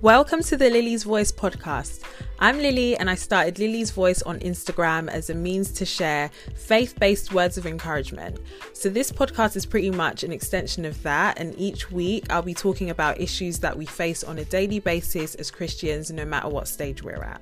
Welcome to the Lily's Voice podcast. I'm Lily, and I started Lily's Voice on Instagram as a means to share faith based words of encouragement. So, this podcast is pretty much an extension of that, and each week I'll be talking about issues that we face on a daily basis as Christians, no matter what stage we're at.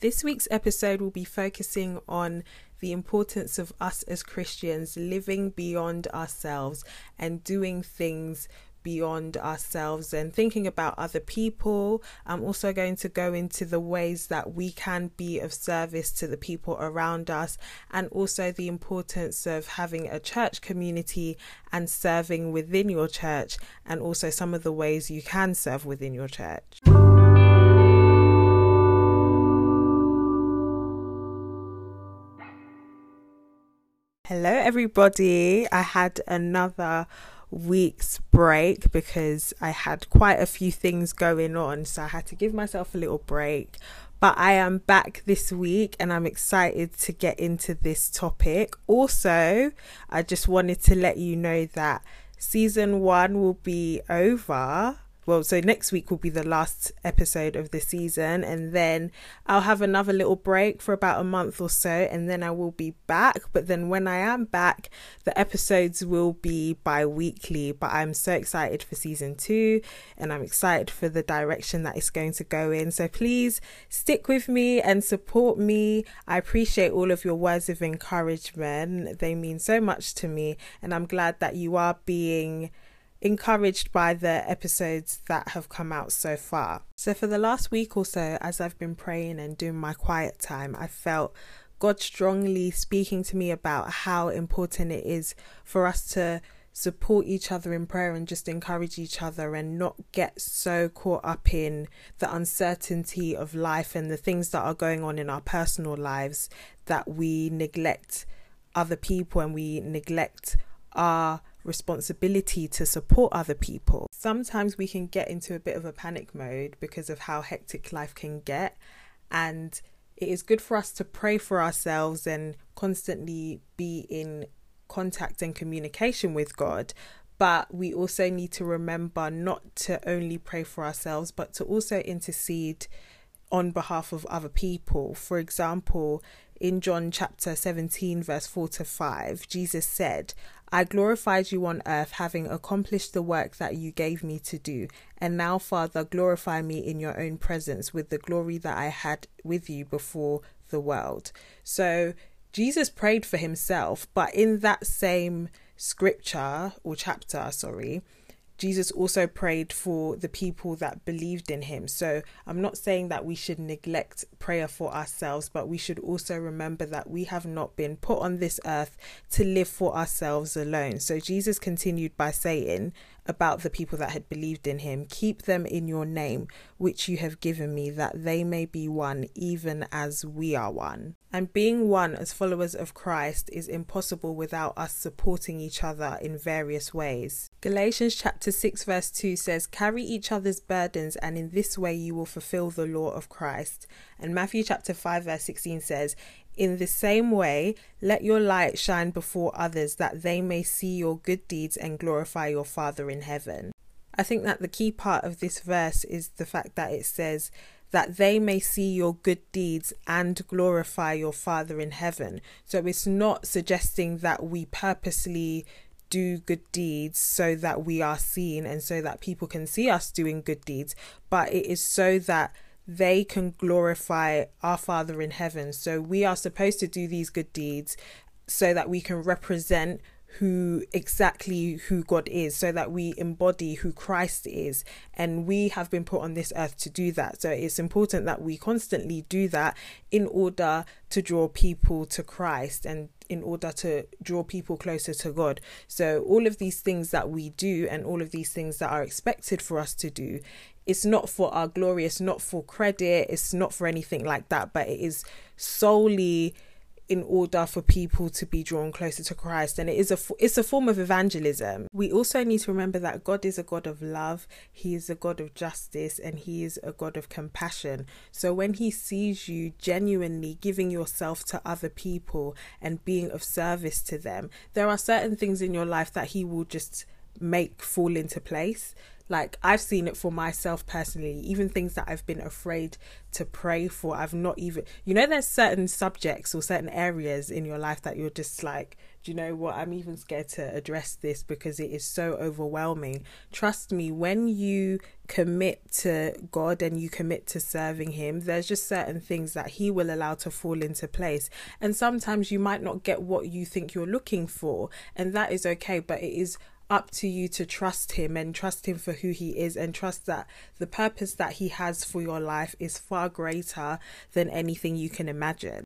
This week's episode will be focusing on the importance of us as Christians living beyond ourselves and doing things beyond ourselves and thinking about other people. I'm also going to go into the ways that we can be of service to the people around us and also the importance of having a church community and serving within your church and also some of the ways you can serve within your church. Hello, everybody. I had another week's break because I had quite a few things going on, so I had to give myself a little break. But I am back this week and I'm excited to get into this topic. Also, I just wanted to let you know that season one will be over well, so next week will be the last episode of the season, and then I'll have another little break for about a month or so, and then I will be back. But then when I am back, the episodes will be bi weekly. But I'm so excited for season two, and I'm excited for the direction that it's going to go in. So please stick with me and support me. I appreciate all of your words of encouragement, they mean so much to me, and I'm glad that you are being encouraged by the episodes that have come out so far. So, for the last week or so, as I've been praying and doing my quiet time, I felt God strongly speaking to me about how important it is for us to support each other in prayer and just encourage each other and not get so caught up in the uncertainty of life and the things that are going on in our personal lives that we neglect other people and we neglect our responsibility to support other people. Sometimes we can get into a bit of a panic mode because of how hectic life can get. And it is good for us to pray for ourselves and constantly be in contact and communication with God. But we also need to remember not to only pray for ourselves, but to also intercede on behalf of other people. For example, in John chapter 17, verse 4 to 5, Jesus said, I glorified you on earth, having accomplished the work that you gave me to do. And now, Father, glorify me in your own presence with the glory that I had with you before the world. So, Jesus prayed for himself, but in that same scripture or chapter, sorry, Jesus also prayed for the people that believed in him. So I'm not saying that we should neglect prayer for ourselves, but we should also remember that we have not been put on this earth to live for ourselves alone. So Jesus continued by saying, about the people that had believed in him. Keep them in your name, which you have given me, that they may be one, even as we are one. And being one as followers of Christ is impossible without us supporting each other in various ways. Galatians chapter 6 verse 2 says, "Carry each other's burdens and in this way you will fulfill the law of Christ." And Matthew chapter 5 verse 16 says, in the same way, let your light shine before others that they may see your good deeds and glorify your Father in heaven. I think that the key part of this verse is the fact that it says that they may see your good deeds and glorify your Father in heaven. So it's not suggesting that we purposely do good deeds so that we are seen and so that people can see us doing good deeds, but it is so that they can glorify our Father in heaven. So we are supposed to do these good deeds so that we can represent who exactly who God is so that we embody who Christ is. And we have been put on this earth to do that. So it's important that we constantly do that in order to draw people to Christ and in order to draw people closer to God. So all of these things that we do and all of these things that are expected for us to do it's not for our glory, it's not for credit, it's not for anything like that, but it is solely in order for people to be drawn closer to Christ and it is a it's a form of evangelism. We also need to remember that God is a God of love, he is a God of justice and he is a God of compassion. So when he sees you genuinely giving yourself to other people and being of service to them, there are certain things in your life that he will just make fall into place like I've seen it for myself personally, even things that I've been afraid to pray for. I've not even, you know, there's certain subjects or certain areas in your life that you're just like, do you know what? I'm even scared to address this because it is so overwhelming. Trust me, when you commit to God and you commit to serving Him, there's just certain things that He will allow to fall into place. And sometimes you might not get what you think you're looking for, and that is okay, but it is up to you to trust him and trust him for who he is and trust that the purpose that he has for your life is far greater than anything you can imagine.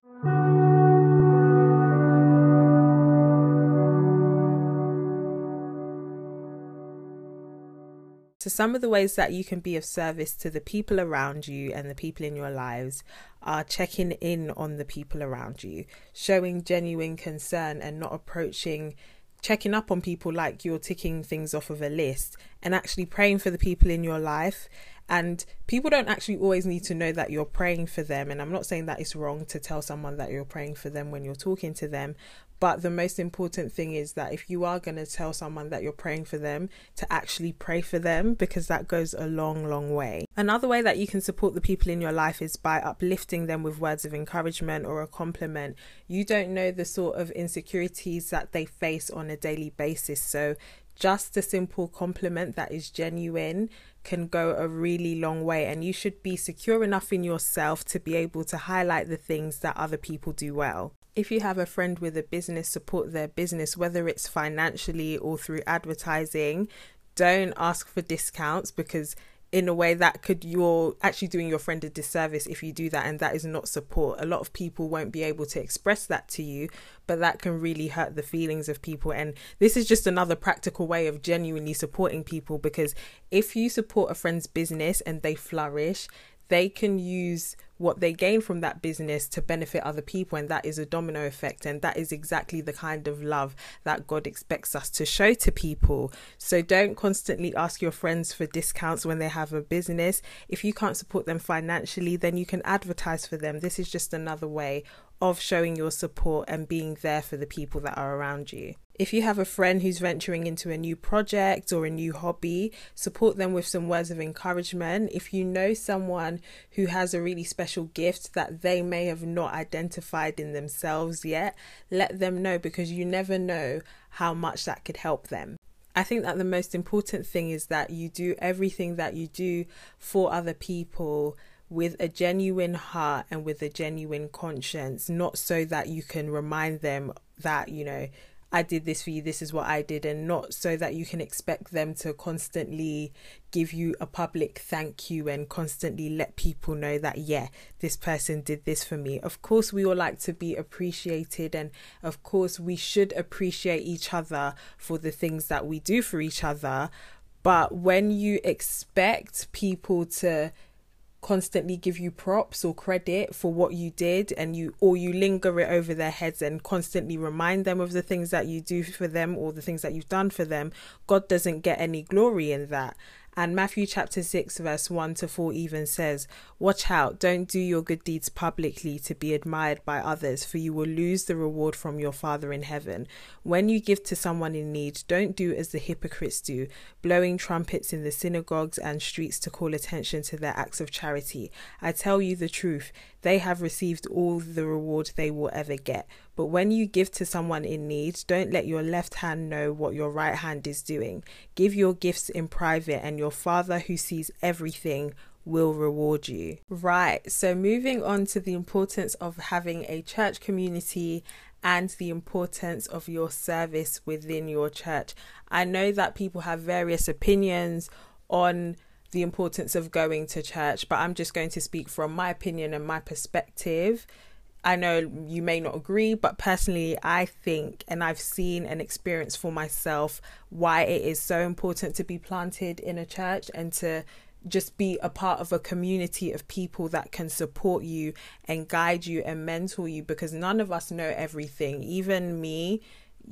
So, some of the ways that you can be of service to the people around you and the people in your lives are checking in on the people around you, showing genuine concern and not approaching checking up on people like you're ticking things off of a list and actually praying for the people in your life. And people don't actually always need to know that you're praying for them. And I'm not saying that it's wrong to tell someone that you're praying for them when you're talking to them, but the most important thing is that if you are going to tell someone that you're praying for them, to actually pray for them because that goes a long, long way. Another way that you can support the people in your life is by uplifting them with words of encouragement or a compliment. You don't know the sort of insecurities that they face on a daily basis. So just a simple compliment that is genuine can go a really long way and you should be secure enough in yourself to be able to highlight the things that other people do well if you have a friend with a business, support their business, whether it's financially or through advertising. Don't ask for discounts because in a way that could you're actually doing your friend a disservice if you do that and that is not support. A lot of people won't be able to express that to you but that can really hurt the feelings of people. And this is just another practical way of genuinely supporting people because if you support a friend's business and they flourish they can use what they gain from that business to benefit other people and that is a domino effect and that is exactly the kind of love that God expects us to show to people. So don't constantly ask your friends for discounts when they have a business. If you can't support them financially then you can advertise for them. This is just another way of showing your support and being there for the people that are around you. If you have a friend who's venturing into a new project or a new hobby, support them with some words of encouragement. If you know someone who has a really special gift that they may have not identified in themselves yet, let them know because you never know how much that could help them. I think that the most important thing is that you do everything that you do for other people with a genuine heart and with a genuine conscience, not so that you can remind them that, you know, I did this for you, this is what I did, and not so that you can expect them to constantly give you a public thank you and constantly let people know that, yeah, this person did this for me. Of course, we all like to be appreciated, and of course, we should appreciate each other for the things that we do for each other. But when you expect people to constantly give you props or credit for what you did and you or you linger it over their heads and constantly remind them of the things that you do for them or the things that you've done for them god doesn't get any glory in that and Matthew chapter 6, verse 1 to 4 even says, Watch out, don't do your good deeds publicly to be admired by others, for you will lose the reward from your Father in heaven. When you give to someone in need, don't do as the hypocrites do, blowing trumpets in the synagogues and streets to call attention to their acts of charity. I tell you the truth, they have received all the reward they will ever get. But when you give to someone in need, don't let your left hand know what your right hand is doing. Give your gifts in private, and your Father who sees everything will reward you. Right, so moving on to the importance of having a church community and the importance of your service within your church. I know that people have various opinions on the importance of going to church, but I'm just going to speak from my opinion and my perspective. I know you may not agree, but personally, I think and I've seen and experienced for myself why it is so important to be planted in a church and to just be a part of a community of people that can support you and guide you and mentor you because none of us know everything. Even me,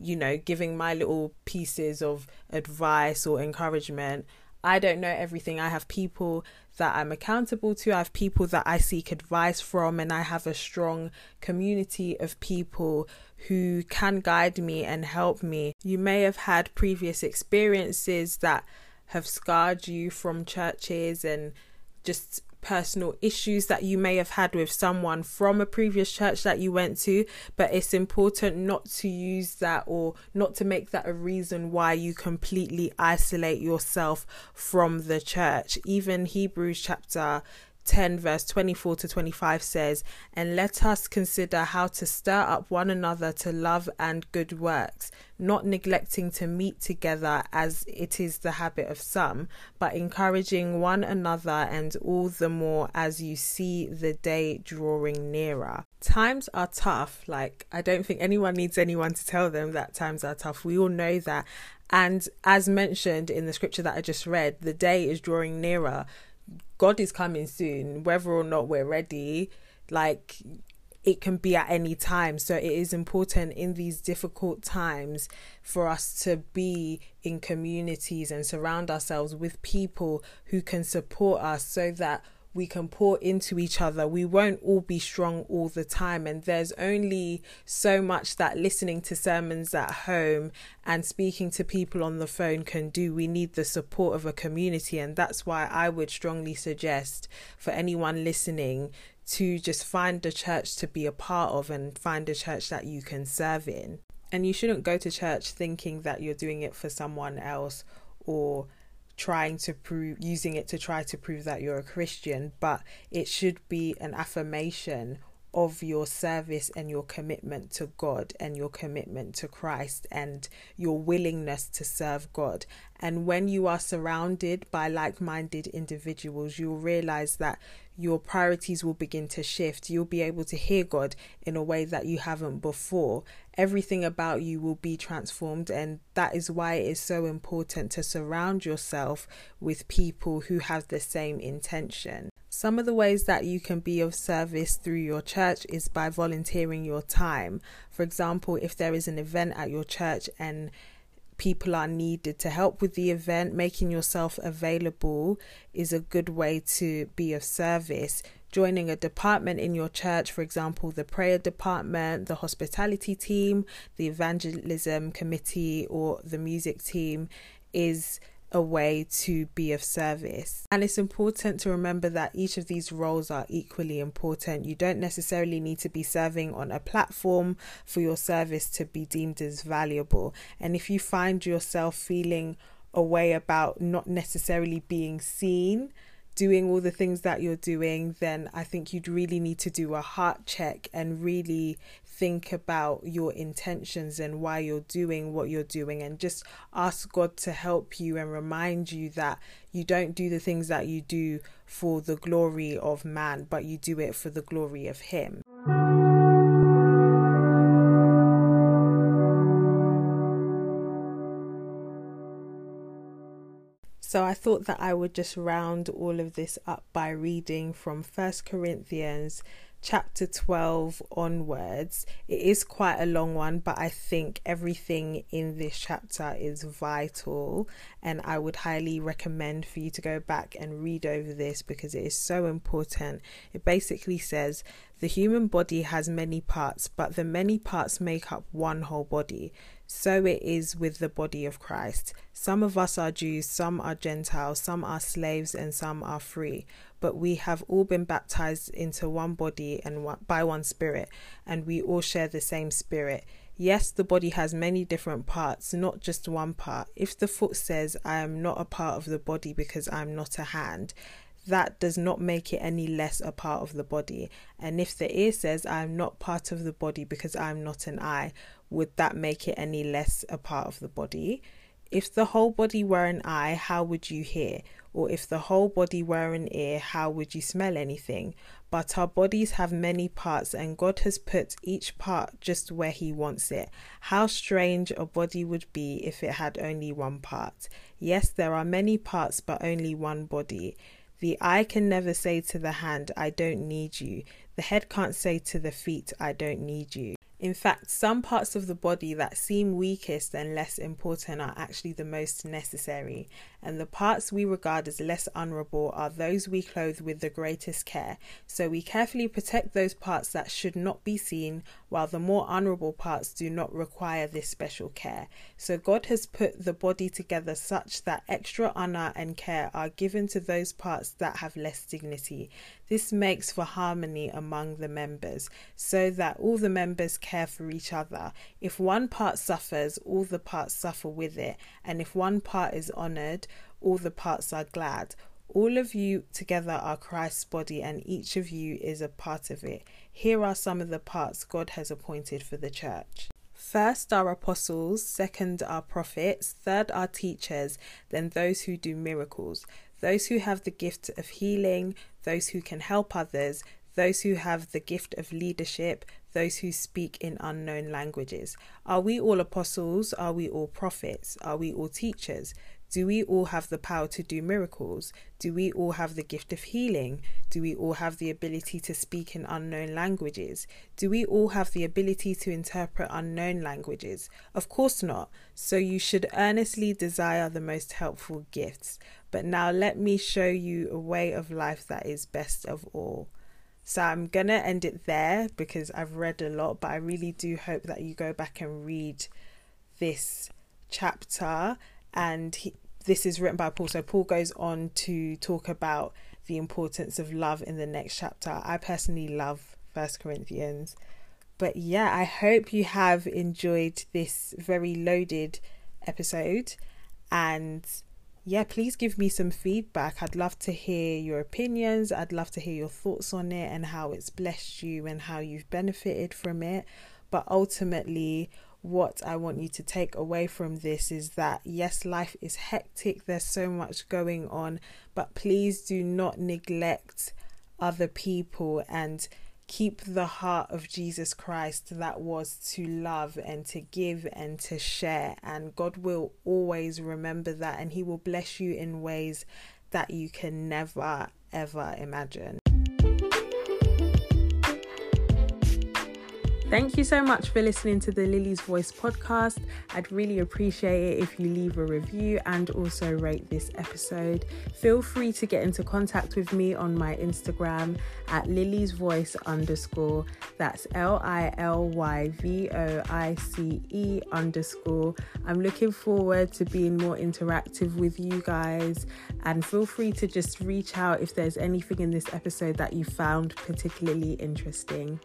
you know, giving my little pieces of advice or encouragement, I don't know everything. I have people that I'm accountable to, I have people that I seek advice from, and I have a strong community of people who can guide me and help me. You may have had previous experiences that have scarred you from churches and just personal issues that you may have had with someone from a previous church that you went to, but it's important not to use that or not to make that a reason why you completely isolate yourself from the church. Even Hebrews chapter 10, verse 24 to 25 says, And let us consider how to stir up one another to love and good works, not neglecting to meet together as it is the habit of some, but encouraging one another, and all the more as you see the day drawing nearer. Times are tough. Like, I don't think anyone needs anyone to tell them that times are tough. We all know that. And as mentioned in the scripture that I just read, the day is drawing nearer. God is coming soon, whether or not we're ready. Like it can be at any time. So it is important in these difficult times for us to be in communities and surround ourselves with people who can support us so that we can pour into each other. We won't all be strong all the time, and there's only so much that listening to sermons at home and speaking to people on the phone can do. We need the support of a community, and that's why I would strongly suggest for anyone listening to just find a church to be a part of and find a church that you can serve in. And you shouldn't go to church thinking that you're doing it for someone else or trying to prove using it to try to prove that you're a Christian, but it should be an affirmation of your service and your commitment to God and your commitment to Christ and your willingness to serve God. And when you are surrounded by like minded individuals, you'll realize that your priorities will begin to shift. You'll be able to hear God in a way that you haven't before. Everything about you will be transformed, and that is why it is so important to surround yourself with people who have the same intention. Some of the ways that you can be of service through your church is by volunteering your time. For example, if there is an event at your church and people are needed to help with the event, making yourself available is a good way to be of service. Joining a department in your church, for example, the prayer department, the hospitality team, the evangelism committee, or the music team is a way to be of service. And it's important to remember that each of these roles are equally important. You don't necessarily need to be serving on a platform for your service to be deemed as valuable. And if you find yourself feeling a way about not necessarily being seen, doing all the things that you're doing, then I think you'd really need to do a heart check and really think about your intentions and why you're doing what you're doing and just ask God to help you and remind you that you don't do the things that you do for the glory of man, but you do it for the glory of Him. So I thought that I would just round all of this up by reading from First Corinthians chapter 12 onwards. It is quite a long one, but I think everything in this chapter is vital, and I would highly recommend for you to go back and read over this because it is so important. It basically says the human body has many parts, but the many parts make up one whole body. So it is with the body of Christ. Some of us are Jews, some are Gentiles, some are slaves, and some are free but we have all been baptized into one body and one, by one spirit, and we all share the same spirit. Yes, the body has many different parts, not just one part. If the foot says, I am not a part of the body because I am not a hand, that does not make it any less a part of the body. And if the ear says, I am not part of the body because I am not an eye, would that make it any less a part of the body? If the whole body were an eye, how would you hear? Or if the whole body were an ear, how would you smell anything? But our bodies have many parts, and God has put each part just where He wants it. How strange a body would be if it had only one part. Yes, there are many parts, but only one body. The eye can never say to the hand, I don't need you. The head can't say to the feet, I don't need you. In fact, some parts of the body that seem weakest and less important are actually the most necessary, and the parts we regard as less honourable are those we clothe with the greatest care. So we carefully protect those parts that should not be seen, while the more honourable parts do not require this special care. So God has put the body together such that extra honour and care are given to those parts that have less dignity. This makes for harmony among the members, so that all the members care for each other. If one part suffers, all the parts suffer with it, and if one part is honoured, all the parts are glad. All of you together are Christ's body, and each of you is a part of it. Here are some of the parts God has appointed for the church. First are apostles, second are prophets, third are teachers, then those who do miracles those who have the gift of healing, those who can help others, those who have the gift of leadership, those who speak in unknown languages. Are we all apostles? Are we all prophets? Are we all teachers? Do we all have the power to do miracles? Do we all have the gift of healing? Do we all have the ability to speak in unknown languages? Do we all have the ability to interpret unknown languages? Of course not. So you should earnestly desire the most helpful gifts. But now let me show you a way of life that is best of all. So I'm going to end it there because I've read a lot, but I really do hope that you go back and read this chapter. And he, this is written by Paul. So Paul goes on to talk about the importance of love in the next chapter. I personally love First Corinthians. But yeah, I hope you have enjoyed this very loaded episode and yeah, please give me some feedback. I'd love to hear your opinions. I'd love to hear your thoughts on it and how it's blessed you and how you've benefited from it. But ultimately, what I want you to take away from this is that yes, life is hectic, there's so much going on, but please do not neglect other people and keep the heart of Jesus Christ that was to love and to give and to share. And God will always remember that and He will bless you in ways that you can never ever imagine. Thank you so much for listening to the Lily's Voice podcast. I'd really appreciate it if you leave a review and also rate this episode. Feel free to get into contact with me on my Instagram at Lily's Voice underscore. That's L I L Y V O I C E underscore. I'm looking forward to being more interactive with you guys and feel free to just reach out if there's anything in this episode that you found particularly interesting.